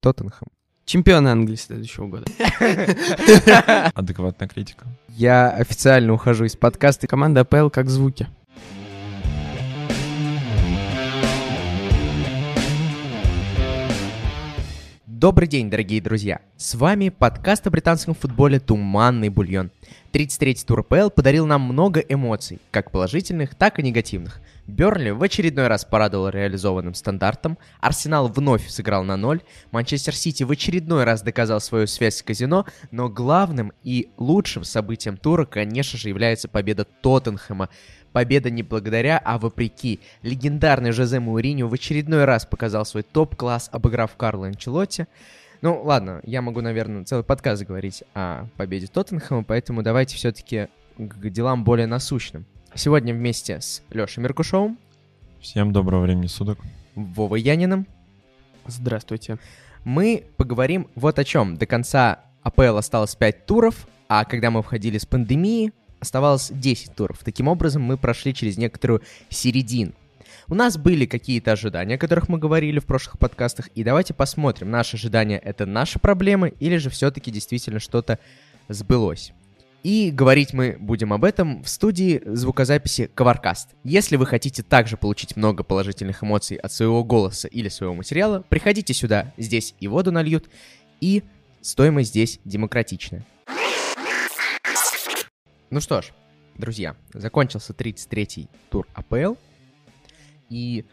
Тоттенхэм. Чемпионы Англии следующего года. Адекватная критика. Я официально ухожу из подкаста. Команда АПЛ как звуки. Добрый день, дорогие друзья! С вами подкаст о британском футболе «Туманный бульон». 33-й тур ПЛ подарил нам много эмоций, как положительных, так и негативных. Бернли в очередной раз порадовал реализованным стандартом, Арсенал вновь сыграл на ноль, Манчестер Сити в очередной раз доказал свою связь с казино, но главным и лучшим событием тура, конечно же, является победа Тоттенхэма, Победа не благодаря, а вопреки. Легендарный Жозе Мауриньо в очередной раз показал свой топ-класс, обыграв Карла Анчелотти. Ну, ладно, я могу, наверное, целый подкаст говорить о победе Тоттенхэма, поэтому давайте все-таки к делам более насущным. Сегодня вместе с Лешей Меркушевым. Всем доброго времени суток. Вовой Яниным. Здравствуйте. Мы поговорим вот о чем. До конца АПЛ осталось 5 туров, а когда мы входили с пандемии, оставалось 10 туров. Таким образом, мы прошли через некоторую середину. У нас были какие-то ожидания, о которых мы говорили в прошлых подкастах, и давайте посмотрим, наши ожидания — это наши проблемы, или же все-таки действительно что-то сбылось. И говорить мы будем об этом в студии звукозаписи Covercast. Если вы хотите также получить много положительных эмоций от своего голоса или своего материала, приходите сюда, здесь и воду нальют, и стоимость здесь демократичная. Ну что ж, друзья, закончился 33-й тур АПЛ. И,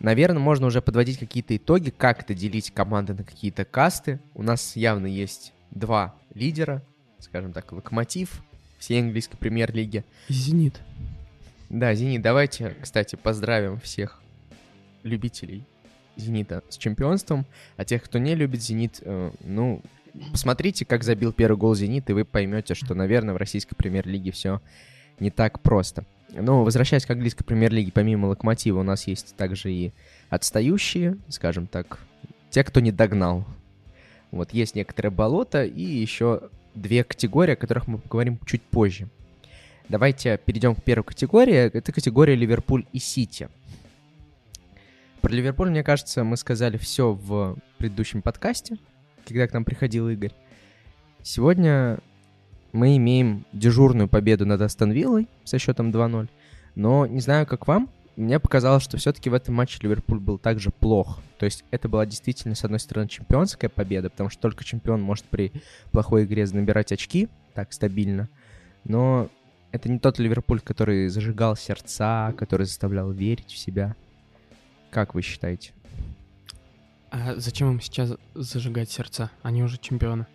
наверное, можно уже подводить какие-то итоги, как это делить команды на какие-то касты. У нас явно есть два лидера, скажем так, Локомотив всей английской премьер-лиги. Зенит. Да, Зенит. Давайте, кстати, поздравим всех любителей Зенита с чемпионством, а тех, кто не любит Зенит, э, ну, посмотрите, как забил первый гол «Зенит», и вы поймете, что, наверное, в российской премьер-лиге все не так просто. Но возвращаясь к английской премьер-лиге, помимо «Локомотива» у нас есть также и отстающие, скажем так, те, кто не догнал. Вот есть некоторое болото и еще две категории, о которых мы поговорим чуть позже. Давайте перейдем к первой категории. Это категория Ливерпуль и Сити. Про Ливерпуль, мне кажется, мы сказали все в предыдущем подкасте когда к нам приходил Игорь. Сегодня мы имеем дежурную победу над Астон Виллой со счетом 2-0. Но не знаю, как вам, мне показалось, что все-таки в этом матче Ливерпуль был также плох. То есть это была действительно, с одной стороны, чемпионская победа, потому что только чемпион может при плохой игре набирать очки так стабильно. Но это не тот Ливерпуль, который зажигал сердца, который заставлял верить в себя. Как вы считаете? А зачем им сейчас зажигать сердца? Они уже чемпионы.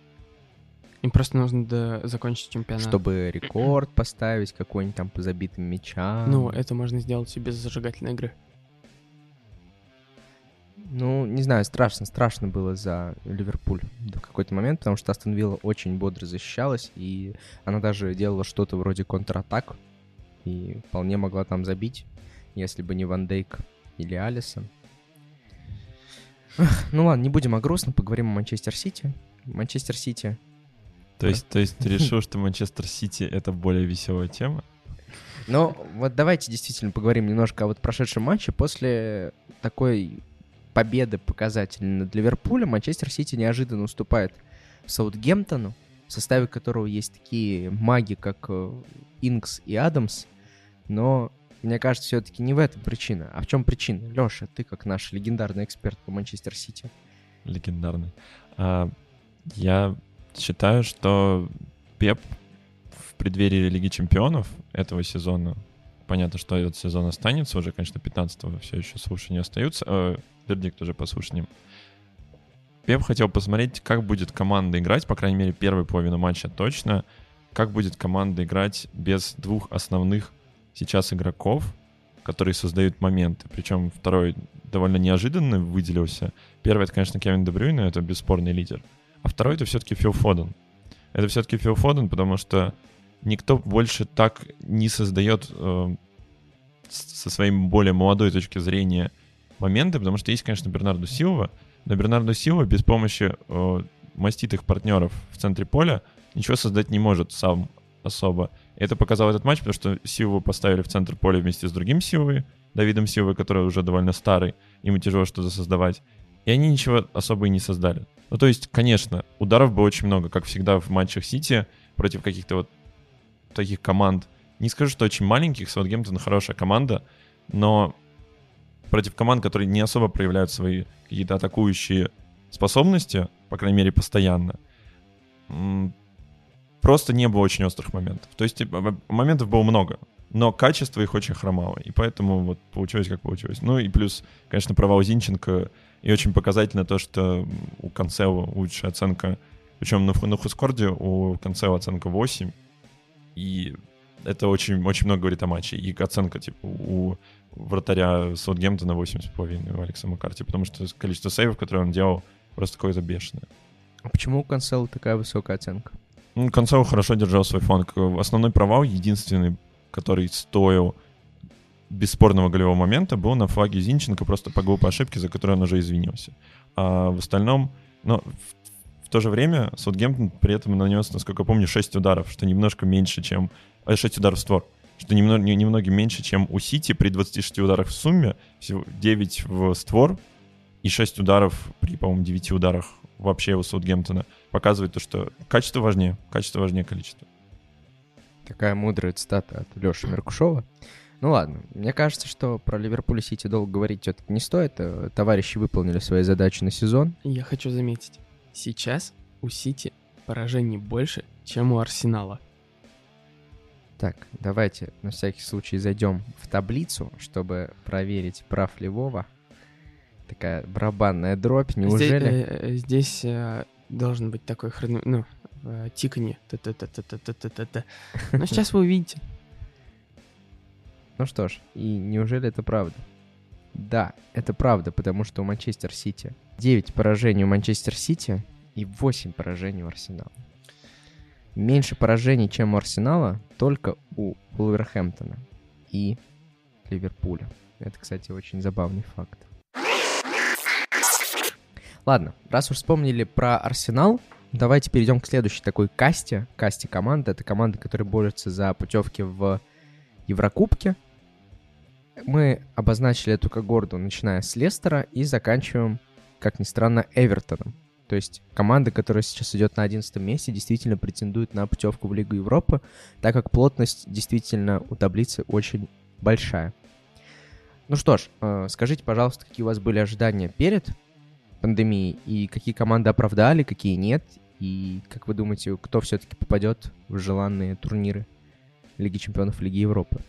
Им просто нужно до... закончить чемпионат. Чтобы рекорд поставить какой-нибудь там по забитым мячам. Ну, это можно сделать и без зажигательной игры. Ну, не знаю, страшно, страшно было за Ливерпуль до какой-то момент, потому что Астон Вилла очень бодро защищалась, и она даже делала что-то вроде контратак, и вполне могла там забить, если бы не Ван Дейк или Алисон. Ну ладно, не будем о грустном, поговорим о Манчестер Сити. Манчестер Сити. То есть, то есть ты решил, что Манчестер Сити это более веселая тема? Ну, вот давайте действительно поговорим немножко о вот прошедшем матче. После такой победы показательной над Ливерпулем Манчестер Сити неожиданно уступает Саутгемптону, в составе которого есть такие маги, как э, Инкс и Адамс, но мне кажется, все-таки не в этом причина. А в чем причина? Леша, ты как наш легендарный эксперт по Манчестер Сити. Легендарный. А, я считаю, что Пеп в преддверии Лиги Чемпионов этого сезона, понятно, что этот сезон останется, уже, конечно, 15-го все еще слушания остаются, э, вердикт уже по слушаниям. Пеп хотел посмотреть, как будет команда играть, по крайней мере, первую половину матча точно, как будет команда играть без двух основных сейчас игроков, которые создают моменты. Причем второй довольно неожиданно выделился. Первый это, конечно, Кевин Дебрюйн, это бесспорный лидер. А второй это все-таки Фил Фоден. Это все-таки Фил Фоден, потому что никто больше так не создает э, со своей более молодой точки зрения моменты, потому что есть, конечно, Бернарду Силва, но Бернарду Силва без помощи э, маститых партнеров в центре поля ничего создать не может сам особо. Это показал этот матч, потому что Силву поставили в центр поля вместе с другим Силвой, Давидом Силвой, который уже довольно старый, ему тяжело что-то создавать. И они ничего особо и не создали. Ну, то есть, конечно, ударов было очень много, как всегда в матчах Сити против каких-то вот таких команд. Не скажу, что очень маленьких, Саутгемптон хорошая команда, но против команд, которые не особо проявляют свои какие-то атакующие способности, по крайней мере, постоянно, просто не было очень острых моментов. То есть моментов было много, но качество их очень хромало, и поэтому вот получилось, как получилось. Ну и плюс, конечно, провал Зинченко, и очень показательно то, что у Канцева лучшая оценка, причем на, на Хускорде у Канцева оценка 8, и это очень, очень много говорит о матче. И оценка, типа, у вратаря Саутгемптона 8,5 у Алекса Маккарти, потому что количество сейвов, которые он делал, просто какое-то бешеное. А почему у Канцела такая высокая оценка? Ну, Канцел хорошо держал свой фланг. Основной провал, единственный, который стоил бесспорного голевого момента, был на флаге Зинченко просто по глупой ошибке, за которую он уже извинился. А в остальном, но в, в то же время Саутгемптон при этом нанес, насколько я помню, 6 ударов, что немножко меньше, чем... 6 э, ударов в створ, что немного, немного меньше, чем у Сити при 26 ударах в сумме, всего 9 в створ и 6 ударов при, по-моему, 9 ударах вообще у Саутгемптона. Показывает то, что качество важнее, качество важнее количества. Такая мудрая цитата от Леши Меркушова. Ну ладно, мне кажется, что про Ливерпуль и Сити долго говорить все-таки не стоит. Э, товарищи выполнили свои задачи на сезон. Я хочу заметить, сейчас у Сити поражений больше, чем у Арсенала. Так, давайте на всякий случай зайдем в таблицу, чтобы проверить, прав ли Вова. Такая барабанная дробь, неужели? Здесь, э, здесь э, должен быть такой хрон... ну, тиканье. Но сейчас вы увидите. Ну что ж, и неужели это правда? Да, это правда, потому что у Манчестер Сити 9 поражений у Манчестер Сити и 8 поражений у Арсенала. Меньше поражений, чем у Арсенала, только у Вулверхэмптона и Ливерпуля. Это, кстати, очень забавный факт. Ладно, раз уж вспомнили про Арсенал, давайте перейдем к следующей такой касте. Касте команды. Это команда, которая борется за путевки в Еврокубке. Мы обозначили эту когорту, начиная с Лестера и заканчиваем, как ни странно, Эвертоном. То есть команда, которая сейчас идет на 11 месте, действительно претендует на путевку в Лигу Европы, так как плотность действительно у таблицы очень большая. Ну что ж, э, скажите, пожалуйста, какие у вас были ожидания перед пандемией, и какие команды оправдали, какие нет, и как вы думаете, кто все-таки попадет в желанные турниры Лиги Чемпионов Лиги Европы?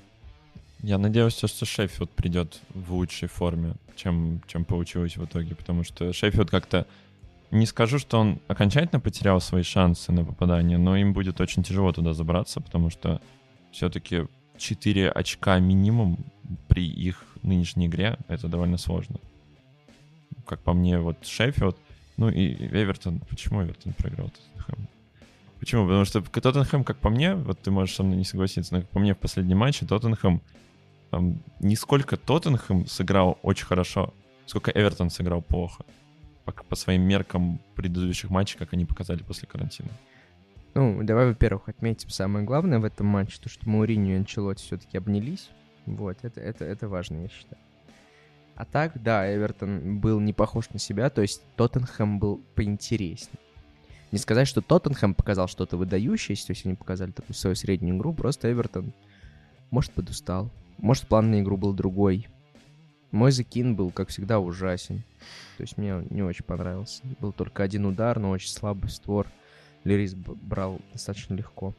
Я надеюсь, что Шеффилд придет в лучшей форме, чем, чем получилось в итоге, потому что Шеффилд как-то не скажу, что он окончательно потерял свои шансы на попадание, но им будет очень тяжело туда забраться, потому что все-таки 4 очка минимум при их нынешней игре — это довольно сложно. Как по мне, вот Шеффилд, ну и Эвертон. Почему Эвертон проиграл Тоттенхэм? Почему? Потому что Тоттенхэм, как по мне, вот ты можешь со мной не согласиться, но как по мне в последнем матче Тоттенхэм, там, не сколько Тоттенхэм сыграл очень хорошо, сколько Эвертон сыграл плохо по, по своим меркам предыдущих матчей, как они показали после карантина? Ну, давай, во-первых, отметим самое главное в этом матче, то, что Мауриньо и Анчелотти все-таки обнялись. Вот, это, это, это важно, я считаю. А так, да, Эвертон был не похож на себя, то есть Тоттенхэм был поинтереснее. Не сказать, что Тоттенхэм показал что-то выдающееся, то есть они показали такую свою среднюю игру, просто Эвертон, может, подустал, может, план на игру был другой. Мой закин был, как всегда, ужасен. То есть мне не очень понравился. Был только один удар, но очень слабый створ. Лерис брал достаточно легко.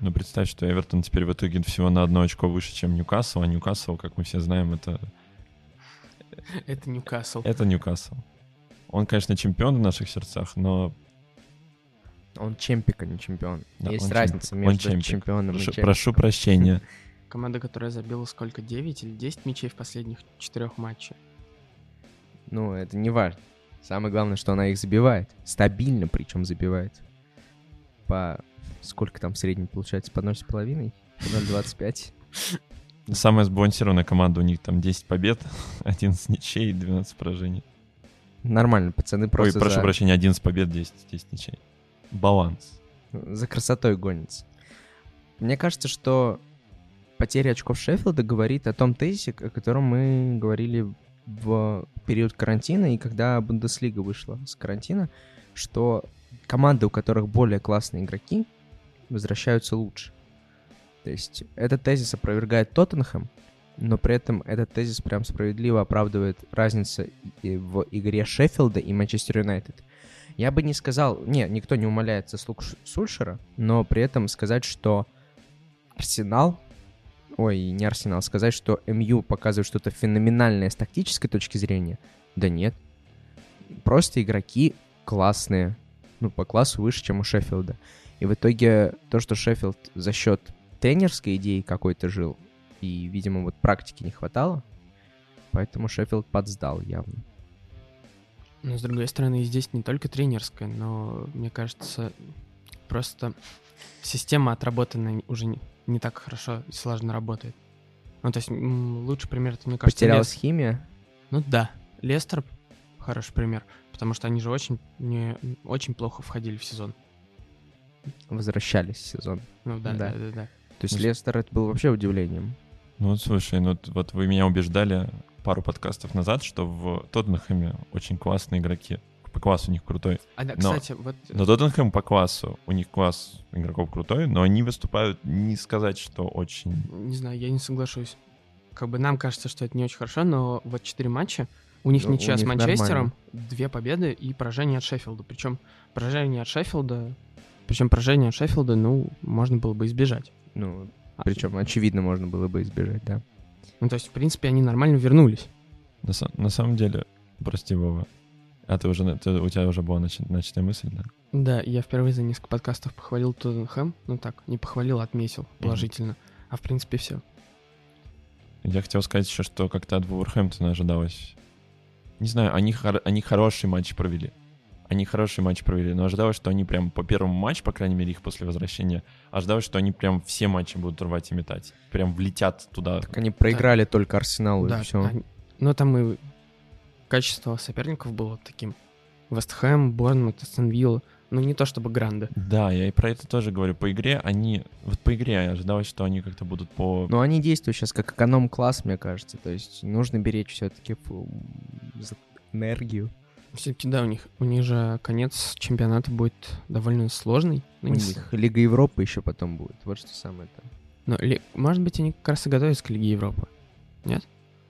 Ну, представь, что Эвертон теперь в итоге всего на одно очко выше, чем Ньюкасл, а Ньюкасл, как мы все знаем, это... Это Ньюкасл. Это Ньюкасл. Он, конечно, чемпион в наших сердцах, но... Он чемпик, а не чемпион. Да, Есть разница чемпик. между он чемпионом прошу, и чемпиком. Прошу прощения. Команда, которая забила сколько, 9 или 10 мячей в последних четырех матчах? Ну, это не важно. Самое главное, что она их забивает. Стабильно причем забивает. По... Сколько там в среднем получается? По 0,5? По 0,25? Самая сбалансированная команда, у них там 10 побед, 11 ничей и 12 поражений. Нормально, пацаны просто Ой, прошу за... прощения, 11 побед, 10, 10 ничей. Баланс. За красотой гонится. Мне кажется, что потеря очков Шеффилда говорит о том тезисе, о котором мы говорили в период карантина и когда Бундеслига вышла с карантина, что команды, у которых более классные игроки, возвращаются лучше. То есть этот тезис опровергает Тоттенхэм, но при этом этот тезис прям справедливо оправдывает разницу в игре Шеффилда и Манчестер Юнайтед. Я бы не сказал, не, никто не умаляет заслуг Сульшера, но при этом сказать, что Арсенал, ой, не Арсенал, сказать, что МЮ показывает что-то феноменальное с тактической точки зрения, да нет. Просто игроки классные, ну, по классу выше, чем у Шеффилда. И в итоге то, что Шеффилд за счет тренерской идеи какой-то жил, и, видимо, вот практики не хватало, поэтому Шеффилд подсдал явно. Но, с другой стороны, здесь не только тренерская, но, мне кажется, просто система отработанная уже не, не так хорошо и слаженно работает. Ну, то есть, лучший пример, это, мне кажется, Потерялась Лес... химия? Ну да, Лестер хороший пример, потому что они же очень, не, очень плохо входили в сезон. Возвращались в сезон. Ну да, да, да, да. да. То есть ну, Лестер это был вообще удивлением. Ну вот слушай, ну вот вы меня убеждали пару подкастов назад, что в Тоттенхэме очень классные игроки. По классу у них крутой. А, да, кстати, но, вот... Но Тоттенхэм по классу, у них класс игроков крутой, но они выступают, не сказать, что очень... Не знаю, я не соглашусь. Как бы нам кажется, что это не очень хорошо, но вот четыре матча, у них ну, ничья с Манчестером, нормально. две победы и поражение от Шеффилда. Причем поражение от Шеффилда, причем поражение Шеффилда, ну, можно было бы избежать. Ну, причем, очевидно, можно было бы избежать, да. Ну, то есть, в принципе, они нормально вернулись. На, на самом деле, прости, Вова, а ты уже, ты, у тебя уже была нач, начатая мысль, да? Да, я впервые за несколько подкастов похвалил Тоттенхэм. Ну так, не похвалил, а отметил положительно. Mm-hmm. А в принципе все. Я хотел сказать еще, что как-то от Вулверхэмптона ожидалось... Не знаю, они, хор... они хороший матч провели они хороший матч провели, но ожидалось, что они прям по первому матчу, по крайней мере, их после возвращения, ожидалось, что они прям все матчи будут рвать и метать. Прям влетят туда. Так они проиграли да. только Арсеналу да, и все. Они... Но там и качество соперников было таким. Вестхэм, Борнмут, Астон Вилла. Ну, не то чтобы гранды. Да, я и про это тоже говорю. По игре они... Вот по игре я ожидалось, что они как-то будут по... Но они действуют сейчас как эконом-класс, мне кажется. То есть нужно беречь все-таки энергию. Все-таки, да, у них, у них же конец чемпионата будет довольно сложный. Ну, у них Лига Европы еще потом будет. Вот что самое-то. Но, ли, может быть, они как раз и готовятся к Лиге Европы. Нет?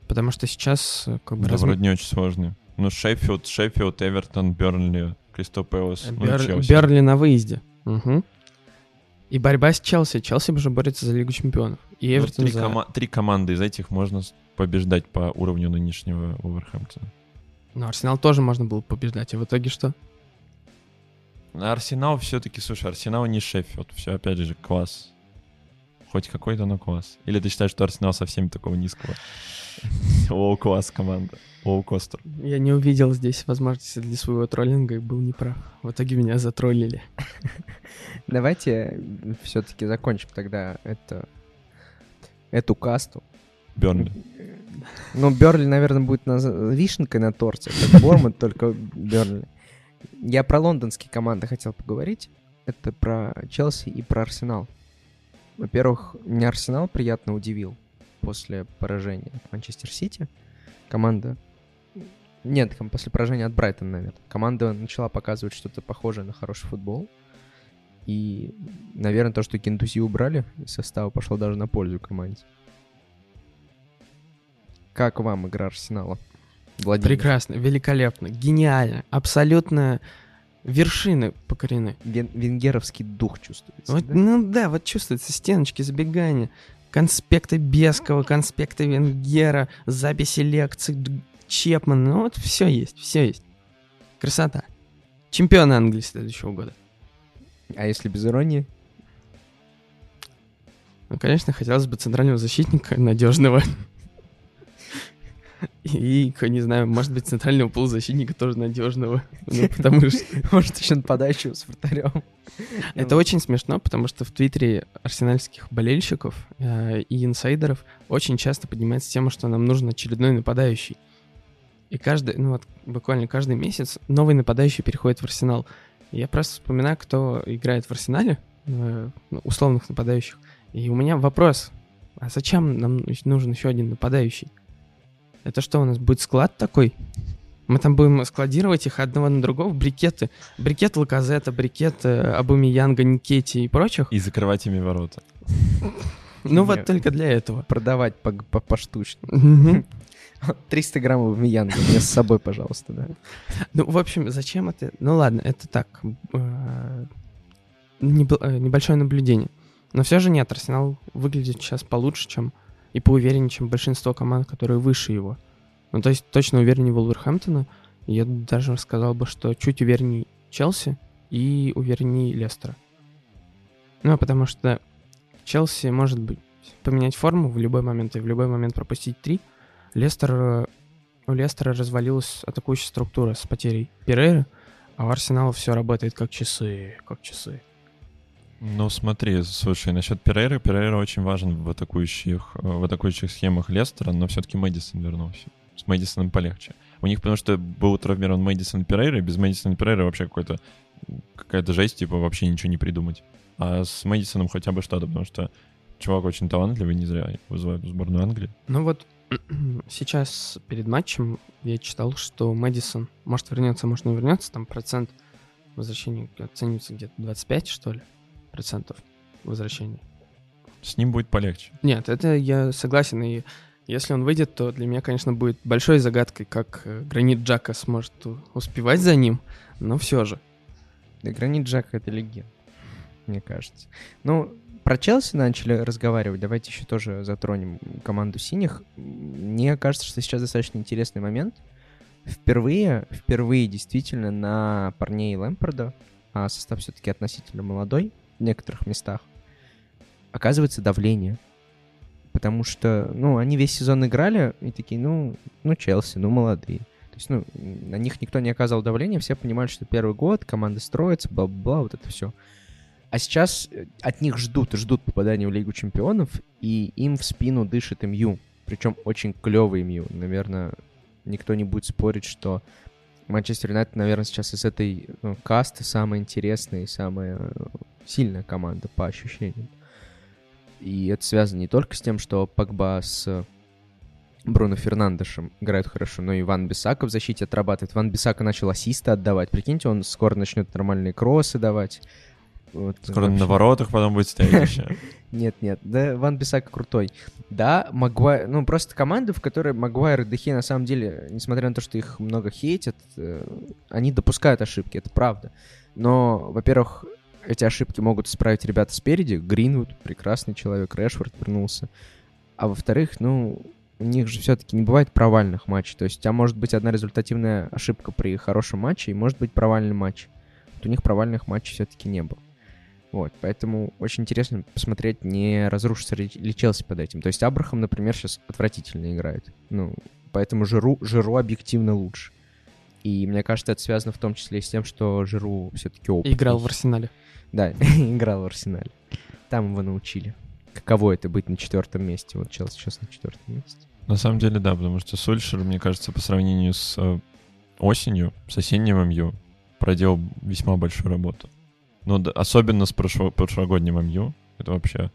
Потому что сейчас э, как бы... Да, разм... вроде не очень сложный. Ну, Шеффилд, Шеффилд, Эвертон, Бернли, Кристо Пэлас, ну, Бер... ну, Бернли на выезде. Угу. И борьба с Челси. Челси уже борется за Лигу Чемпионов. И ну, Эвертон три, за... кома- три команды из этих можно побеждать по уровню нынешнего Уверхэмптона. Но Арсенал тоже можно было побеждать, а в итоге что? Арсенал все-таки, слушай, Арсенал не Шеффилд, все опять же класс. Хоть какой-то, но класс. Или ты считаешь, что Арсенал совсем такого низкого? Лоу-класс команда. Лоу-костер. Я не увидел здесь возможности для своего троллинга и был неправ. В итоге меня затроллили. Давайте все-таки закончим тогда это, эту касту. Бернли. Ну, Берли, наверное, будет на... вишенкой на торте, как Бормут, только Берли. Я про лондонские команды хотел поговорить. Это про Челси и про Арсенал. Во-первых, меня Арсенал приятно удивил после поражения от Манчестер Сити. Команда... Нет, после поражения от Брайтона, наверное. Команда начала показывать что-то похожее на хороший футбол. И, наверное, то, что Кентуси убрали из состава, пошло даже на пользу команде. Как вам игра Арсенала? Владимир? Прекрасно, великолепно, гениально, абсолютно вершины покорены. Вен- венгеровский дух чувствуется. Вот, да? Ну да, вот чувствуется стеночки забегания, конспекты Бескова, конспекты Венгера, записи лекций Чепмана, ну вот все есть, все есть. Красота. Чемпион Англии следующего года. А если без иронии? Ну, конечно, хотелось бы центрального защитника надежного. И, не знаю, может быть, центрального полузащитника тоже надежного. Ну, потому что... Может, еще нападающего с вратарем. Это очень смешно, потому что в Твиттере арсенальских болельщиков э, и инсайдеров очень часто поднимается тема, что нам нужен очередной нападающий. И каждый, ну вот буквально каждый месяц новый нападающий переходит в Арсенал. я просто вспоминаю, кто играет в Арсенале, э, ну, условных нападающих. И у меня вопрос, а зачем нам нужен еще один нападающий? Это что, у нас будет склад такой? Мы там будем складировать их одного на другого, брикеты. Брикет Лаказета, брикет э, Абумиянга, Никети и прочих. И закрывать ими ворота. Ну вот только для этого. Продавать по, по, поштучно. Мгм. 300 граммов миянга мне с собой, пожалуйста, да. Ну, в общем, зачем это? Ну ладно, это так. э, э, Небольшое наблюдение. Но все же нет, Арсенал выглядит сейчас получше, чем и поувереннее, чем большинство команд, которые выше его. Ну, то есть точно увереннее Вулверхэмптона. Я даже сказал бы, что чуть увереннее Челси и увереннее Лестера. Ну, потому что Челси может быть поменять форму в любой момент и в любой момент пропустить три. Лестер, у Лестера развалилась атакующая структура с потерей Перейры, а у Арсенала все работает как часы, как часы. Ну, смотри, слушай, насчет Перейра. Перейра очень важен в атакующих, э, в атакующих схемах Лестера, но все-таки Мэдисон вернулся. С Мэдисоном полегче. У них потому что был травмирован Мэдисон Перейра, и без Мэдисона Перейра вообще какой-то какая-то жесть, типа вообще ничего не придумать. А с Мэдисоном хотя бы что-то, потому что чувак очень талантливый, не зря его вызывают в сборную Англии. Ну вот сейчас перед матчем я читал, что Мэдисон может вернется, может не вернется, там процент возвращения оценивается где-то 25, что ли, процентов возвращения. С ним будет полегче. Нет, это я согласен, и если он выйдет, то для меня, конечно, будет большой загадкой, как э, Гранит Джака сможет успевать за ним, но все же. Да, Гранит Джак — это легенда, мне кажется. Ну, про Челси начали разговаривать. Давайте еще тоже затронем команду синих. Мне кажется, что сейчас достаточно интересный момент. Впервые, впервые действительно на парней Лэмпорда, а состав все-таки относительно молодой в некоторых местах, оказывается давление. Потому что, ну, они весь сезон играли и такие, ну, ну, Челси, ну, молодые. То есть, ну, на них никто не оказывал давления, все понимали, что первый год, команда строится, бла-бла, вот это все. А сейчас э, от них ждут, ждут попадания в Лигу Чемпионов, и им в спину дышит МЮ. Причем очень клевый МЮ. Наверное, никто не будет спорить, что Манчестер Юнайтед, наверное, сейчас из этой ну, касты самая интересная и самая э, сильная команда по ощущениям. И это связано не только с тем, что Погба с Бруно Фернандешем играют хорошо, но и Ван Бисака в защите отрабатывает. Ван Бисака начал ассисты отдавать. Прикиньте, он скоро начнет нормальные кроссы давать. Вот, Скоро вообще. на воротах потом будет стоять. Нет, нет, да, Ван Бисака крутой. Да, Магуайр, ну просто команда, в которой Магуайр и Дехе на самом деле, несмотря на то, что их много хейтят, э, они допускают ошибки, это правда. Но, во-первых, эти ошибки могут исправить ребята спереди. Гринвуд, прекрасный человек, Решфорд вернулся. А во-вторых, ну, у них же все-таки не бывает провальных матчей. То есть у тебя может быть одна результативная ошибка при хорошем матче, и может быть провальный матч. Вот у них провальных матчей все-таки не было. Вот, поэтому очень интересно посмотреть, не разрушится ли Челси под этим. То есть Абрахам, например, сейчас отвратительно играет. Ну, поэтому Жиру, Жиру объективно лучше. И мне кажется, это связано в том числе и с тем, что Жиру все-таки опытный. Играл в Арсенале. Да, играл в Арсенале. Там его научили. Каково это быть на четвертом месте? Вот Челси сейчас на четвертом месте. На самом деле, да, потому что Сульшер, мне кажется, по сравнению с э, осенью, с осенним МЮ, проделал весьма большую работу. Ну, да, особенно с прошло- прошлогодним МЮ. Это вообще...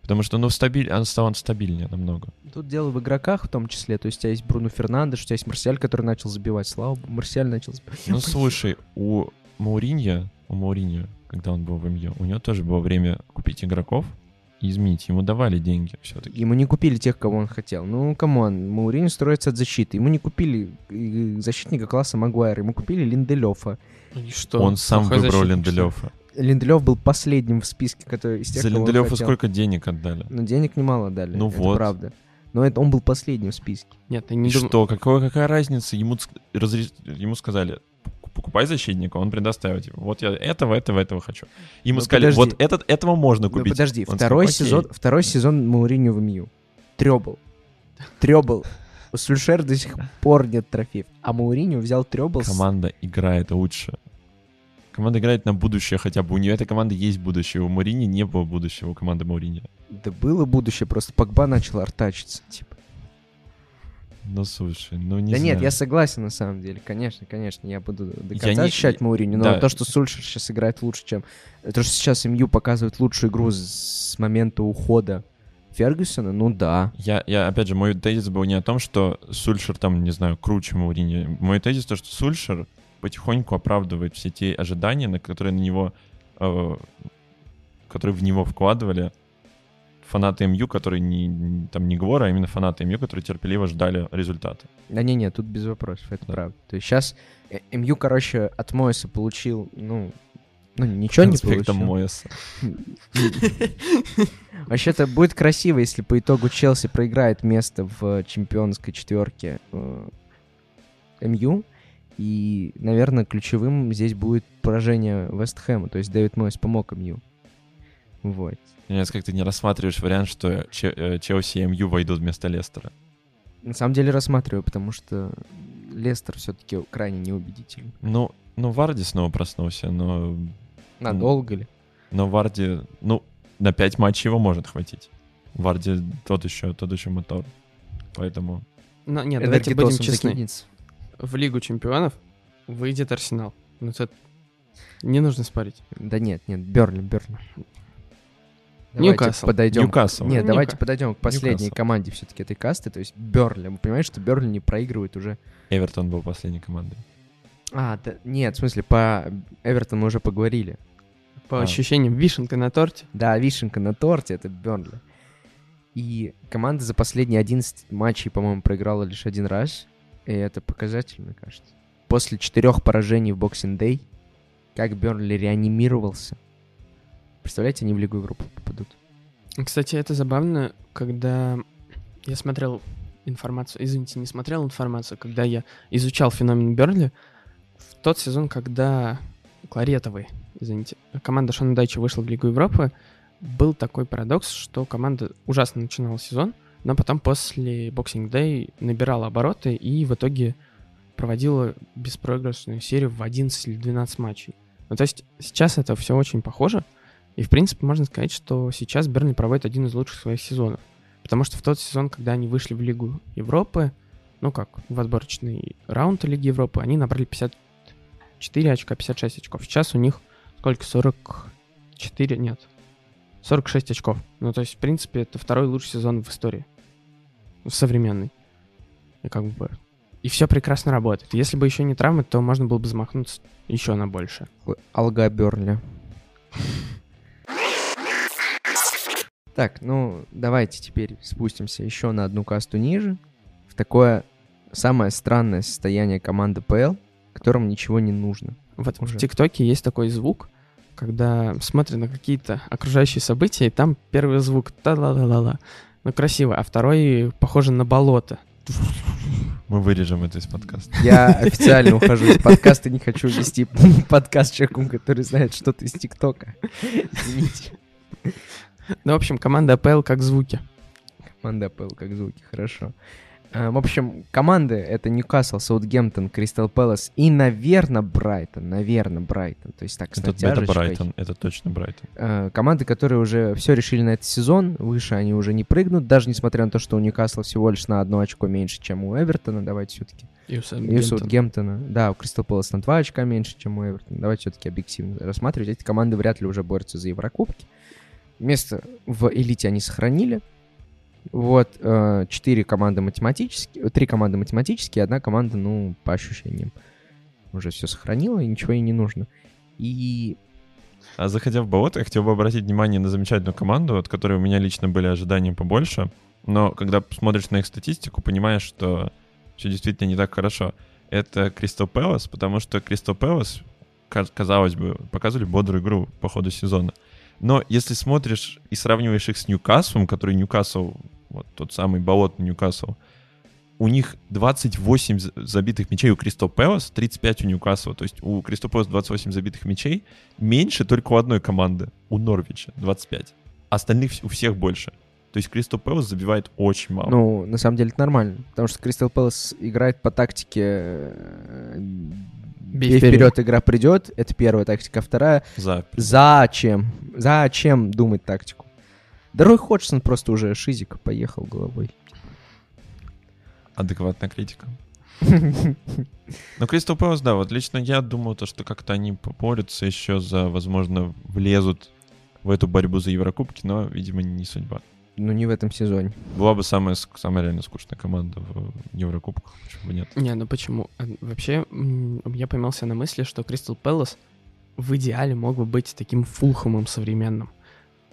Потому что, ну, стабиль... он стал он стабильнее намного. Тут дело в игроках в том числе. То есть у тебя есть Бруно Фернандеш, у тебя есть Марсиаль, который начал забивать. Слава богу, Марсиаль начал забивать. Ну, слушай, у Мауринья, у Мауринья, когда он был в МЮ, у него тоже было время купить игроков и изменить. Ему давали деньги все-таки. Ему не купили тех, кого он хотел. Ну, come on, Мауриньо строится от защиты. Ему не купили э, защитника класса Магуайра, ему купили Линделёфа. И что? он сам Плохой выбрал защитник? Линделёфа. Линделёв был последним в списке, который из тех, За кого он Линделёфа сколько денег отдали? Ну, денег немало дали, Ну это вот. правда. Но это он был последним в списке. Нет, я не И думаю... что, какое, какая разница? Ему, ск- разре- ему сказали, «Пок- покупай защитника, он предоставит его. Вот я этого, этого, этого хочу. Ему Ну, сказали, подожди. вот этот, этого можно Ну, купить. подожди, Он второй сказал, сезон, «Окей». второй сезон Мауриньо в МЮ. Трёбл. У Сульшер до сих пор нет трофеев. А Мауриньо взял Трёбл с- Команда играет лучше. Команда играет на будущее хотя бы. У нее этой команды есть будущее. У Марини не было будущего у команды Маурини. Да было будущее, просто Погба начал артачиться, типа. Ну, слушай, ну не да знаю. нет, я согласен на самом деле. Конечно, конечно, я буду до Я конца не- Мауриню, но да. то, что Сульшер сейчас играет лучше, чем... То, что сейчас МЮ показывает лучшую игру с с момента ухода Фергюсона, ну да. Я, я, опять же, мой тезис был не о том, что Сульшер там, не знаю, круче Маурини. Мой тезис то, что Сульшер потихоньку оправдывает все те ожидания, на которые на него, э, которые в него вкладывали фанаты МЮ, которые не, там не Гвора, а именно фанаты МЮ, которые терпеливо ждали результата. Да не-не, тут без вопросов, это правда. То есть сейчас МЮ, короче, от Моиса получил, ну, ну ничего не получил. Моэса. Вообще-то будет красиво, если по итогу Челси проиграет место в чемпионской четверке э, МЮ. И, наверное, ключевым здесь будет поражение Вест Хэма. То есть Дэвид Мойс помог МЮ. Вот. Мне как ты не рассматриваешь вариант, что э, Челси и МЮ войдут вместо Лестера. На самом деле рассматриваю, потому что Лестер все-таки крайне неубедительный. Ну, ну, Варди снова проснулся, но, Надолго ли? но Варди, ну, на пять матчей его может хватить. Варди тот еще, тот еще мотор. Поэтому Но нет, давайте будем честны. закинется. В Лигу чемпионов выйдет Арсенал. Ну, это не нужно спорить. Да нет, нет, Берли, Берли. Ньюкасл. подойдем. Ньюкасл. Нет, давайте подойдем к последней Ньюкасл. команде все-таки этой касты, то есть Берли. Вы понимаете, что Берли не проигрывает уже. Эвертон был последней командой. А, да, нет, в смысле, по Эвертону мы уже поговорили. По А. ощущениям, вишенка на торте. Да, вишенка на торте — это Бернли. И команда за последние 11 матчей, по-моему, проиграла лишь один раз. И это показатель, мне кажется. После четырех поражений в Boxing Day, как Бернли реанимировался. Представляете, они в Лигу Европы попадут. Кстати, это забавно, когда я смотрел информацию, извините, не смотрел информацию, когда я изучал феномен Берли, в тот сезон, когда Кларетовый, извините, команда Шона Дайча вышла в Лигу Европы, был такой парадокс, что команда ужасно начинала сезон, но потом после Boxing Day набирала обороты и в итоге проводила беспроигрышную серию в 11 или 12 матчей. Ну, то есть сейчас это все очень похоже, и, в принципе, можно сказать, что сейчас Бернли проводит один из лучших своих сезонов. Потому что в тот сезон, когда они вышли в Лигу Европы, ну как, в отборочный раунд Лиги Европы, они набрали 54 очка, 56 очков. Сейчас у них сколько? 44? Нет. 46 очков. Ну, то есть, в принципе, это второй лучший сезон в истории. В современной. И как бы... И все прекрасно работает. Если бы еще не травмы, то можно было бы замахнуться еще на больше. Алга Бернли. Так, ну, давайте теперь спустимся еще на одну касту ниже. В такое самое странное состояние команды ПЛ, которым ничего не нужно. Вот Уже. в ТикТоке есть такой звук, когда смотрят на какие-то окружающие события, и там первый звук та-ла-ла-ла-ла. Ну, красиво, а второй похоже на болото. Мы вырежем это из подкаста. Я официально ухожу из подкаста, не хочу вести подкаст человеку, который знает что-то из ТикТока. Извините. Ну, в общем, команда АПЛ как звуки. Команда ПЛ как звуки, хорошо. А, В общем, команды это Ньюкасл, Саутгемптон, Кристал Пэлас и, наверное, Брайтон. Наверное, Брайтон. То есть так, с Это, это. Брайтон, это точно Брайтон. Э, команды, которые уже все решили на этот сезон, выше они уже не прыгнут, даже несмотря на то, что у Ньюкасла всего лишь на одно очко меньше, чем у Эвертона, давайте все-таки. И у. Саутгемптона. Да, у Кристал Пэлас на два очка меньше, чем у Эвертона. Давайте все-таки объективно рассматривать. Эти команды вряд ли уже борются за Еврокубки. Место в элите они сохранили. Вот, э, четыре команды математические, три команды математические, одна команда, ну, по ощущениям. Уже все сохранила, и ничего ей не нужно. И А заходя в болото, я хотел бы обратить внимание на замечательную команду, от которой у меня лично были ожидания побольше. Но когда смотришь на их статистику, понимаешь, что все действительно не так хорошо. Это Кристал Пэлас, потому что Кристал Пэлас, ка- казалось бы, показывали бодрую игру по ходу сезона. Но если смотришь и сравниваешь их с Ньюкаслом, который Ньюкасл, вот тот самый болотный Ньюкасл, у них 28 за- забитых мячей у Кристал Пэлас, 35 у Ньюкасла. То есть у Кристал Пэлас 28 забитых мячей, меньше только у одной команды, у Норвича 25. Остальных у всех больше. То есть Кристал Пэлас забивает очень мало. Ну, на самом деле это нормально, потому что Кристал Пэлас играет по тактике э, «бей вперед». вперед, игра придет», это первая тактика, а вторая За... «зачем?», «зачем думать тактику?». Да Рой Ходжсон просто уже шизик поехал головой. Адекватная критика. Но Кристал Пэлас, да, вот лично я думал, то, что как-то они поборются еще за, возможно, влезут в эту борьбу за Еврокубки, но, видимо, не судьба. Ну, не в этом сезоне. Была бы самая, самая реально скучная команда в Еврокубках, почему бы нет? Не, ну почему? А, Вообще, я поймался на мысли, что Кристал Пэлас в идеале мог бы быть таким фулхэмом современным.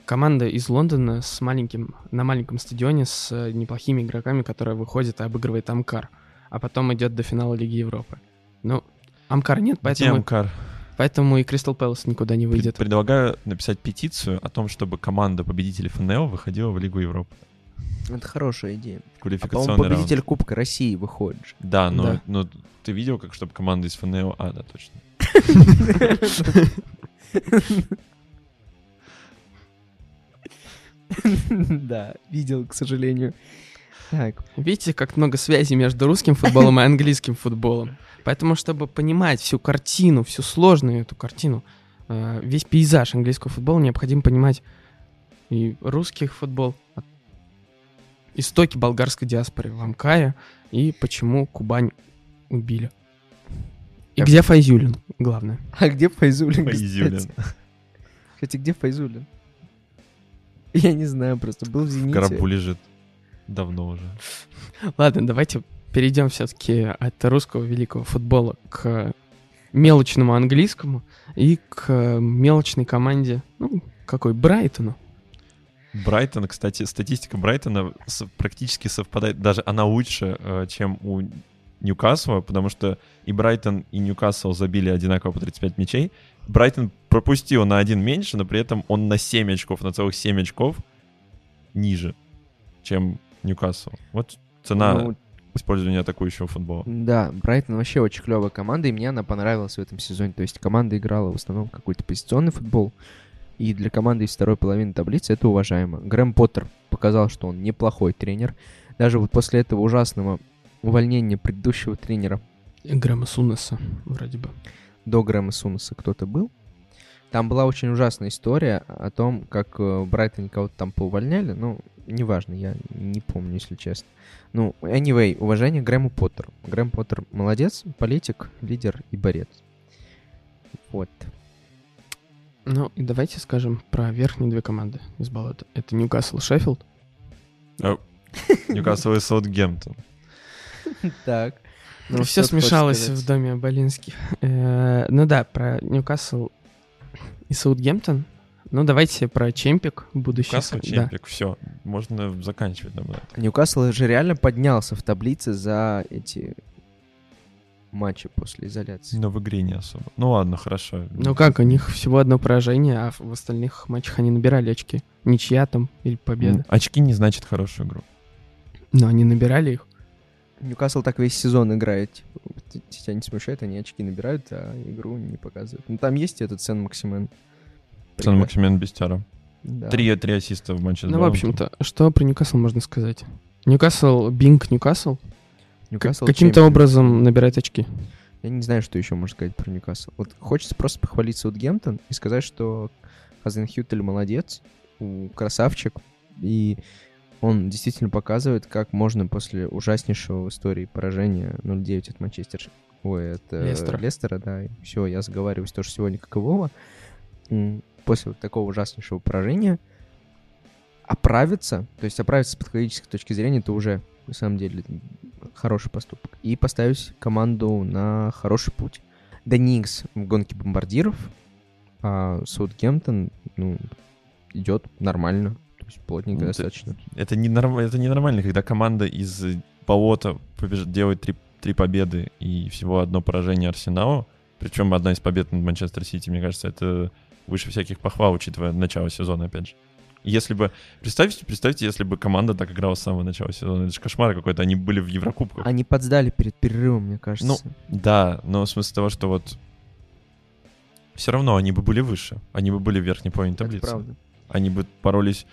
Команда из Лондона с маленьким, на маленьком стадионе с э, неплохими игроками, которая выходит и обыгрывает Амкар, а потом идет до финала Лиги Европы. Ну, Амкар нет, Где поэтому, Амкар? Поэтому и Кристал Пэлас никуда не выйдет. Предлагаю написать петицию о том, чтобы команда победителей ФНЛ выходила в Лигу Европы. Это хорошая идея. А, Квалификационный по-моему, раунд. победитель Кубка России выходит же. Да, но, Да. но ты видел, как чтобы команда из ФНЛ... А, да, точно. Да, видел, к сожалению. Так, Видите, как много связей между русским футболом и английским футболом. Поэтому, чтобы понимать всю картину, всю сложную эту картину, э, весь пейзаж английского футбола, необходимо понимать и русский футбол, от- истоки болгарской диаспоры в Амкаре, и почему Кубань убили. И где Файзюлин, главное. а где Файзулин? Файзюлин. кстати? Кстати, где Файзулин? Я не знаю, просто был в В «Зените». гробу лежит. Давно уже. Ладно, давайте перейдем все-таки от русского великого футбола к мелочному английскому и к мелочной команде, ну, какой, Брайтону. Брайтон, кстати, статистика Брайтона практически совпадает, даже она лучше, э, чем у Ньюкасла, потому что и Брайтон, и Ньюкасл забили одинаково по 35 мячей. Брайтон пропустил на один меньше, но при этом он на 7 очков, на целых 7 очков ниже, чем Ньюкасл. Вот цена Ну, использования атакующего футбола. Да, Брайтон вообще очень клевая команда, и мне она понравилась в этом сезоне. То есть команда играла в основном какой-то позиционный футбол, и для команды из второй половины таблицы это уважаемо. Грэм Поттер показал, что он неплохой тренер. Даже вот после этого ужасного увольнения предыдущего тренера Грэма Сунеса, вроде бы. до Грэма Сунаса кто-то был. Там была очень ужасная история о том, как э, в Брайтоне кого-то там поувольняли. Ну, неважно, я не помню, если честно. Ну, anyway, уважение Грэму Поттеру. Грэм Поттер молодец, политик, лидер и борец. Вот. Ну, и давайте скажем про верхние две команды из болота. Это Ньюкасл и Шеффилд. Ньюкасл и Саутгемптон. Так. Ну, все смешалось в доме Болинских. Э, Ну да, про Ньюкасл и Саутгемптон. Ну, давайте про Чемпик будущий. Ньюкасл, Да. Чемпик, все. Можно заканчивать это. Ньюкасл же реально поднялся в таблице за эти матчи после изоляции. Но в игре не особо. Ну ладно, хорошо. Ну как, у них всего одно поражение, а в остальных матчах они набирали очки. Ничья там или победа. Очки не значит хорошую игру. Но они набирали их. Ньюкасл так весь сезон играет. Типа, тебя не смущает, они очки набирают, а игру не показывают. Ну, там есть этот Сен Максимен. Сан Максимен Бестяра. Да. Три, три ассиста в матче Ну, в общем-то, что про Ньюкасл можно сказать? Ньюкасл, Бинг Ньюкасл, каким-то образом набирает очки. Я не знаю, что еще можно сказать про Ньюкасл. Вот хочется просто похвалить Саутгемптон и сказать, что Хазенхютель молодец, у- красавчик, и он действительно показывает, как можно после ужаснейшего в истории поражения 0-9 от Манчестер Ой, от э, Лестера. Лестера, да. Все, я заговариваюсь тоже сегодня как и Вова. После вот такого ужаснейшего поражения оправиться, то есть оправиться с психологической точки зрения, это уже, на самом деле, хороший поступок. И поставить команду на хороший путь. Да Никс в гонке бомбардиров, а Саутгемптон, ну, идет нормально. Плотненько Ну, достаточно. Это, не норм- это ненормально, когда команда из болота побеж- делает три, три победы и всего одно поражение Арсеналу. Причем одна из побед над Манчестер Сити, мне кажется, это выше всяких похвал, учитывая начало сезона, опять же. Если бы... Представьте, представьте, если бы команда так играла с самого начала сезона. Это же кошмар какой-то. Они были в Еврокубках. Они подсдали перед перерывом, мне кажется. Да, но в смысле того, что вот... Все равно они бы были выше. Они бы были в верхней половине Это таблицы. правда. Они бы боролись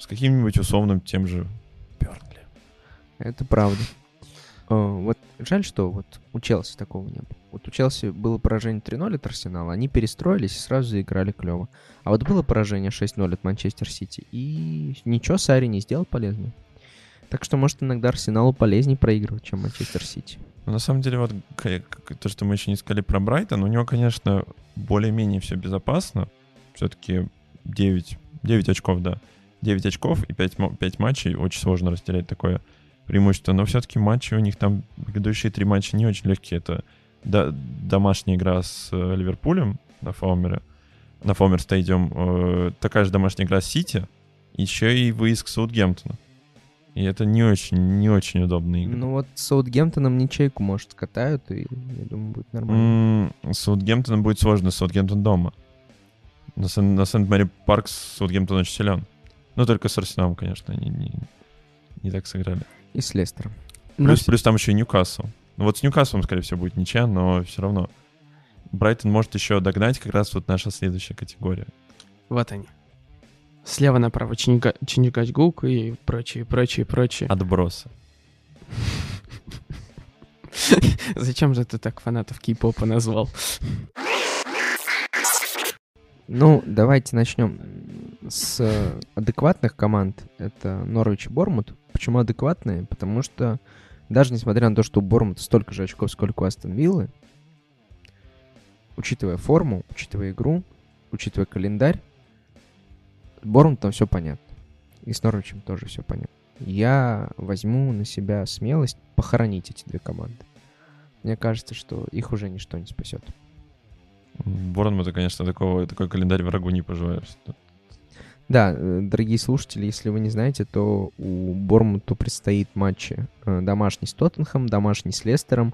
с каким-нибудь условным тем же Бернли. Это правда. Э, Вот жаль, что вот у Челси такого не было. Вот у Челси было поражение 3-0 от Арсенала, они перестроились и сразу заиграли клево. А вот было поражение 6-0 от Манчестер Сити, и ничего Сари не сделал полезного. Так что, может, иногда Арсеналу полезнее проигрывать, чем Манчестер Сити. Ну, на самом деле, вот то, что мы еще не сказали про Брайтон, у него, конечно, более-менее все безопасно. Все-таки 9, 9 очков, да. 9 очков и 5, 5 матчей. Очень сложно растерять такое преимущество. Но все-таки матчи у них там, предыдущие три матча не очень легкие. Это до, домашняя игра с э, Ливерпулем на Фаумере, на Фаумер Стадиум, э, такая же домашняя игра с Сити, еще и выезд к Саутгемптону. И это не очень, не очень удобные игры. Ну вот с Саутгемптоном ничейку, может, катают, и я думаю, будет нормально. М, С Саутгемптоном будет сложно, Саутгемптон дома. На, Сен- на Сент-Мэри Парк Саутгемптон очень силен. Ну, только с Арсеналом, конечно, они не, не так сыграли. И с Лестером. Плюс, вс- плюс там еще и Ньюкасл. Ну вот с Ньюкаслом, скорее всего, будет ничья, но все равно. Брайтон может еще догнать как раз вот наша следующая категория. Вот они. Слева направо Чинга- Чингачгук и прочие, прочие, прочие. Отбросы. Зачем же ты так фанатов кей-попа назвал? Ну, давайте начнем с э, адекватных команд. Это Норвич и Бормут. Почему адекватные? Потому что даже несмотря на то, что у Бормута столько же очков, сколько у Астон Виллы, учитывая форму, учитывая игру, учитывая календарь, с Бормутом все понятно. И с Норвичем тоже все понятно. Я возьму на себя смелость похоронить эти две команды. Мне кажется, что их уже ничто не спасет. Борнмуту, конечно, такого, такой календарь врагу не пожелаешь. Да, э, дорогие слушатели, если вы не знаете, то у Бормуту предстоит матчи э, домашний с Тоттенхэм, домашний с Лестером,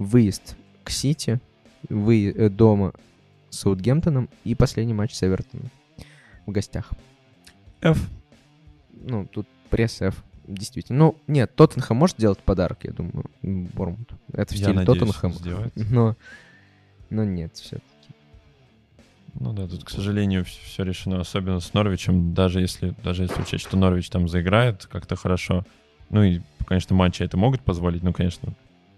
выезд к Сити, вы э, дома с Саутгемптоном и последний матч с Эвертоном в гостях. F. Ну, тут пресс F, действительно. Ну, нет, Тоттенхэм может сделать подарок, я думаю, м, Бормуту. Это в Я стиле Тоттенхэма. Но, но нет, все. Ну да, тут, к сожалению, все решено, особенно с Норвичем, даже если, даже если учесть, что Норвич там заиграет как-то хорошо. Ну и, конечно, матчи это могут позволить, ну, конечно,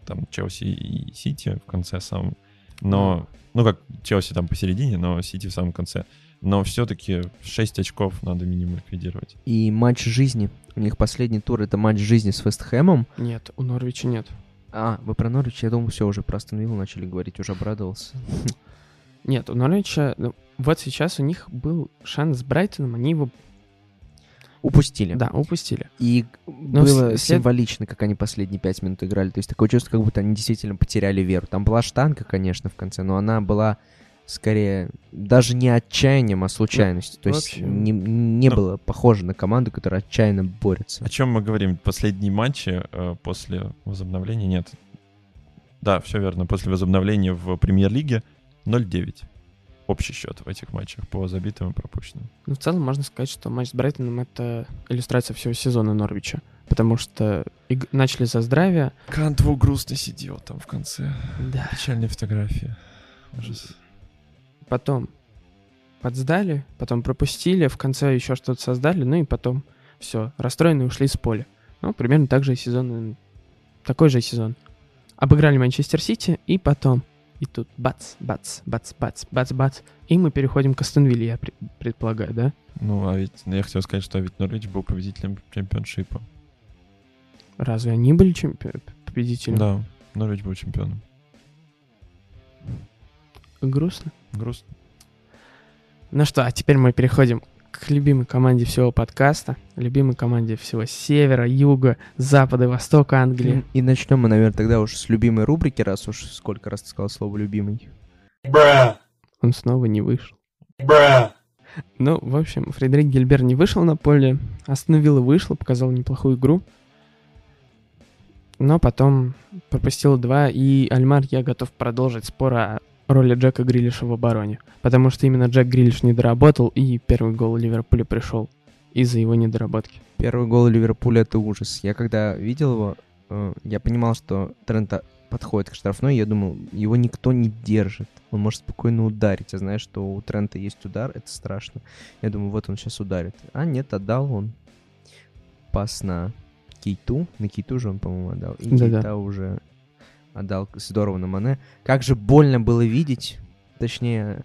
там Челси и Сити в конце самом. Но, ну как, Челси там посередине, но Сити в самом конце. Но все-таки 6 очков надо минимум ликвидировать. И матч жизни. У них последний тур — это матч жизни с Вестхэмом. Нет, у Норвича нет. А, вы про Норвич, я думал, все, уже про Астон Виллу начали говорить, уже обрадовался. Нет, у Норвича... ну, вот сейчас у них был шанс с Брайтоном, они его, Упустили. да, упустили. И было с- след- символично, как они последние пять минут играли. То есть такое чувство, как будто они действительно потеряли веру. Там была штанга, конечно, в конце, но она была скорее даже не отчаянием, а случайностью. То есть вообще. не, не Ну. было похоже на команду, которая отчаянно борется. О чем мы говорим? Последние матчи э, после возобновления нет. Да, все верно. После возобновления в премьер-лиге 0-9. Общий счет в этих матчах по забитым и пропущенным. Ну, в целом можно сказать, что матч с Брайтоном — это иллюстрация всего сезона Норвича. Потому что иг- начали за здравие. Кантву грустно сидел там в конце. Да. Печальная фотография. Ужас. Потом подсдали, потом пропустили, в конце еще что-то создали, ну и потом все, расстроенные ушли с поля. Ну, примерно так же и сезон, э, такой же сезон. Обыграли Манчестер Сити, и потом, и тут бац, бац, бац, бац, бац, бац. И мы переходим к Астон Вилле, я пре- предполагаю, да? Ну, а ведь я хотел сказать, что ведь Норвич был победителем чемпионшипа. Разве они были чемпи- победителями? Да, Норвич был чемпионом. Грустно. Грустно. Ну что, а теперь мы переходим к любимой команде всего подкаста, любимой команде всего севера, юга, запада и востока Англии. И, и начнем мы, наверное, тогда уж с любимой рубрики, раз уж сколько раз ты сказал слово «любимый». Он снова не вышел. Ну, в общем, Фредерик Гильбер не вышел на поле, Астон Вилла вышла, показал неплохую игру. Но потом пропустил два, и Альмар, я готов продолжить спор о роли Джека Грилиша в обороне. Потому что именно Джек Грилиш не доработал, и первый гол Ливерпуля пришел из-за его недоработки. Первый гол Ливерпуля — это ужас. Я когда видел его, э, я понимал, что Трента подходит к штрафной, я думал, его никто не держит. Он может спокойно ударить. Я знаю, что у Трента есть удар, это страшно. Я думаю, вот он сейчас ударит. А нет, отдал он пас на Кейту. На Кейту же он, по-моему, отдал. И Да-да. Кейта уже отдал здорово на Мане. Как же больно было видеть, точнее,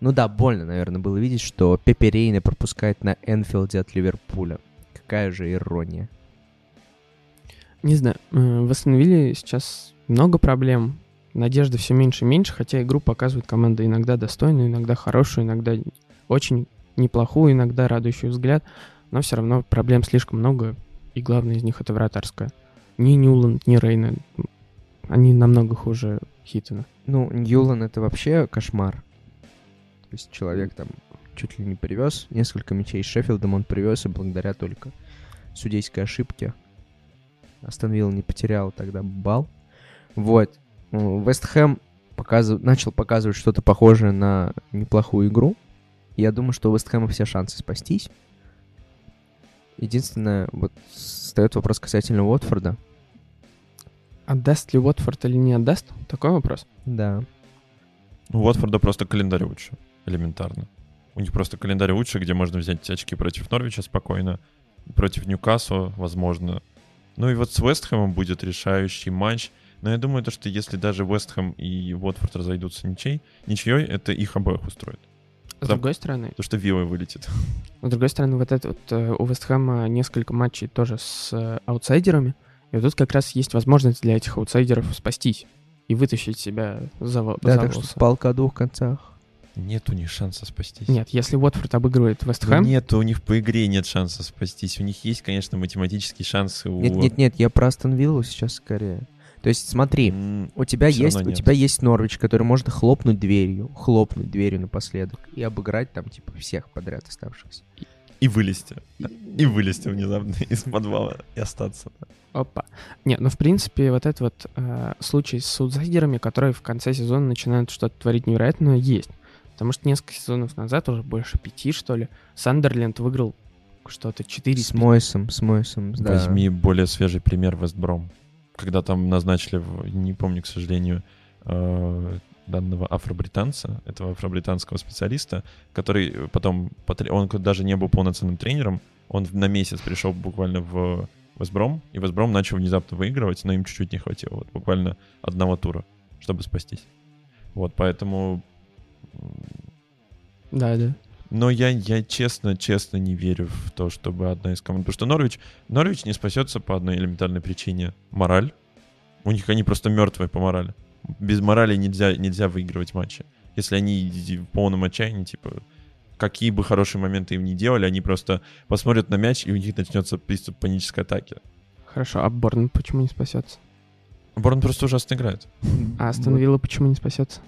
ну да, больно, наверное, было видеть, что Пепе Рейна пропускает на Энфилде от Ливерпуля. Какая же ирония. Не знаю, э, в сейчас много проблем. Надежды все меньше и меньше, хотя игру показывает команда иногда достойную, иногда хорошую, иногда очень неплохую, иногда радующую взгляд. но все равно проблем слишком много, и главное из них это вратарская. Ни Ньюланд, ни Рейна, они намного хуже Хитона. Ну, Ньюлан это вообще кошмар. То есть человек там чуть ли не привез несколько мячей с Шеффилдом, он привез, и благодаря только судейской ошибке Астон Вилла не потерял тогда бал. Вот. Вест Хэм показыв... начал показывать что-то похожее на неплохую игру. Я думаю, что у Вест Хэма все шансы спастись. Единственное, вот встает вопрос касательно Уотфорда. Отдаст ли Уотфорд или не отдаст? Такой вопрос. Да. У Уотфорда просто календарь лучше, элементарно. У них просто календарь лучше, где можно взять очки против Норвича спокойно, против Ньюкасла, возможно. Ну и вот с Вестхэмом будет решающий матч. Но я думаю, то, что если даже Вестхэм и Уотфорд разойдутся ничей, ничьей, это их обоих устроит. С Потому- другой стороны, То, что Вилла вылетит. с другой стороны, вот это вот э, у Вестхэма несколько матчей тоже с э, аутсайдерами. И вот тут как раз есть возможность для этих аутсайдеров спастись и вытащить себя за, во- Да, за так что волосы. палка о двух концах. Нет у них шанса спастись. Нет, если Уотфорд обыгрывает Ну Вестхэм, нет, у них по игре нет шанса спастись. У них есть, конечно, математические шансы. У... Нет, нет, нет, я про Астон Виллу сейчас скорее. То есть смотри, М, у тебя есть, у тебя есть Норвич, который может хлопнуть дверью, хлопнуть дверью напоследок и обыграть там типа всех подряд оставшихся. И вылезти. И вылезти внезапно из подвала и остаться. Опа. Нет, ну в принципе вот этот вот э, случай с аутсайдерами, которые в конце сезона начинают что-то творить невероятное, есть. Потому что несколько сезонов назад, уже больше пяти, что ли, Сандерленд выиграл что-то 4 С Мойсом, с Мойсом, да. Возьми более свежий пример Вестбром. Когда там назначили, не помню, к сожалению, э, данного афробританца, этого афробританского специалиста, который потом, он даже не был полноценным тренером, он на месяц пришел буквально в Вестбром, и Вестбром начал внезапно выигрывать, но им чуть-чуть не хватило, вот буквально одного тура, чтобы спастись. Вот, поэтому... Да, да. но я, я честно, честно не верю в то, чтобы одна из команд... Потому что Норвич, Норвич не спасется по одной элементарной причине. Мораль. У них они просто мертвые по морали. Без морали нельзя, нельзя выигрывать матчи. Если они в полном отчаянии, типа, какие бы хорошие моменты им не делали, они просто посмотрят на мяч, и у них начнется приступ панической атаки. Хорошо, а Борн почему не спасется? Борн просто ужасно играет. А Астон. Вилла почему не спасется?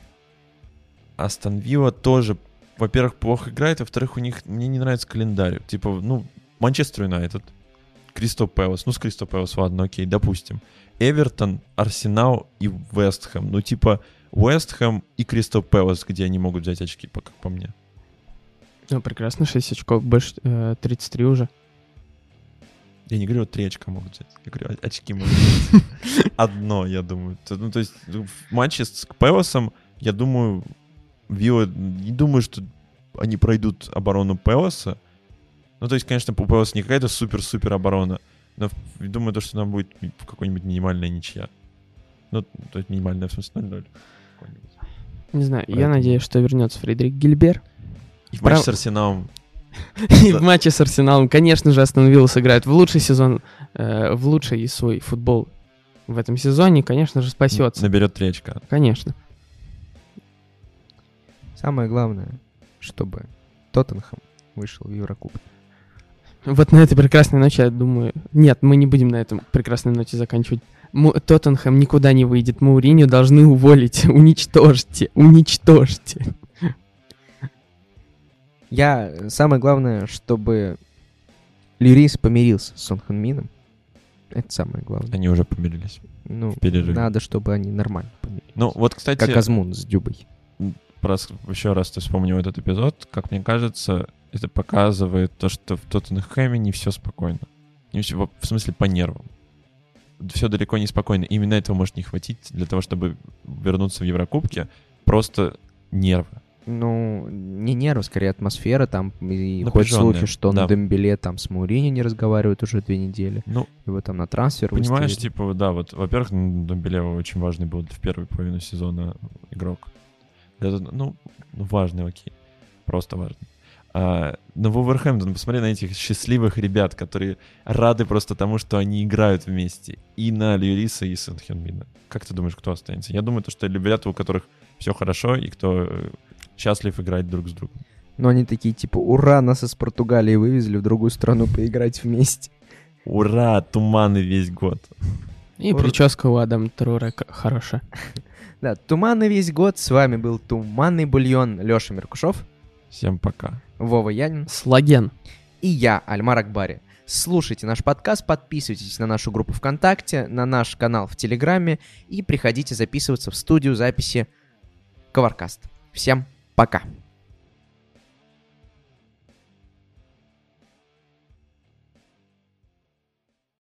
Астон Вилла тоже, во-первых, плохо играет, во-вторых, у них, мне не нравится календарь. Типа, ну, Манчестер Юнайтед, Кристо Пэлас, ну, с Кристо Пэлас, ладно, окей, допустим. Эвертон, Арсенал и Вестхэм. Ну, типа, Вестхэм и Кристо Пэлас, где они могут взять очки, по- как по мне. Ну, прекрасно, 6 очков, больше э, 33 уже. Я не говорю, вот три очка могут взять. Я говорю, очки могут взять. Одно, я думаю. Ну, то есть в матче с Пелосом, я думаю, Вилла, не думаю, что они пройдут оборону Пелоса. Ну, то есть, конечно, у Пелоса не какая-то супер-супер оборона, но думаю, то, что там будет какой-нибудь минимальная ничья. Ну, то есть минимальная, в смысле 0-0. какой-нибудь. Не знаю, я Поэтому- надеюсь, что вернется Фредерик Гильбер. И в Прав- матче с Арсеналом И в матче с Арсеналом, конечно же, Астон Вилла сыграет в лучший сезон, э, в лучший свой футбол в этом сезоне, конечно же, спасется. наберет три очка. Конечно. Самое главное, чтобы Тоттенхэм вышел в Еврокубок. Вот на этой прекрасной ночи, я думаю... Нет, мы не будем на этом прекрасной ноте заканчивать. Му- Тоттенхэм никуда не выйдет. Мауриню должны уволить. Уничтожьте. Уничтожьте. Я, самое главное, чтобы Льюрис помирился с Сон Хэн Мином. Это самое главное. Они уже помирились Ну, надо, чтобы они нормально помирились. Ну, вот, кстати... Как Азмун с Дюбой. раз, еще раз ты вспомнил этот эпизод, как мне кажется, это показывает то, что в Тоттенхэме не все спокойно. Не всё- в смысле, по нервам. Все далеко не спокойно. Именно этого может не хватить для того, чтобы вернуться в Еврокубке. Просто нервы. Ну, не нервы, скорее атмосфера там. И Напряжённая, слухи, что да. на Дембеле там с Маурини не разговаривают уже две недели. Ну, Его там на трансфер понимаешь, выставили. типа, да, вот, во-первых, м, Домбелева очень важный был в первую половину сезона игрок. Тот- ну, ну, важный, окей. Просто важный. А, но Вулверхэмптон, посмотри на этих счастливых ребят, которые рады просто тому, что они играют вместе. И на Льюриса, и Сэн Хёнмина. Как ты думаешь, кто останется? Я думаю, то, что ребята, у которых все хорошо, и кто э, счастлив играть друг с другом. Но они такие, типа, ура, нас из Португалии вывезли в другую страну поиграть вместе. Ура, туманы весь год. И Ур- прическа у Адама Труре к- хорошая. Да, туманный весь год. С вами был Туманный бульон Леша Меркушев, Всем пока. Вова Янин Слаген. и я, Альмар Акбари. Слушайте наш подкаст, подписывайтесь на нашу группу ВКонтакте, на наш канал в Телеграме и приходите записываться в студию записи Коваркаст. Всем пока!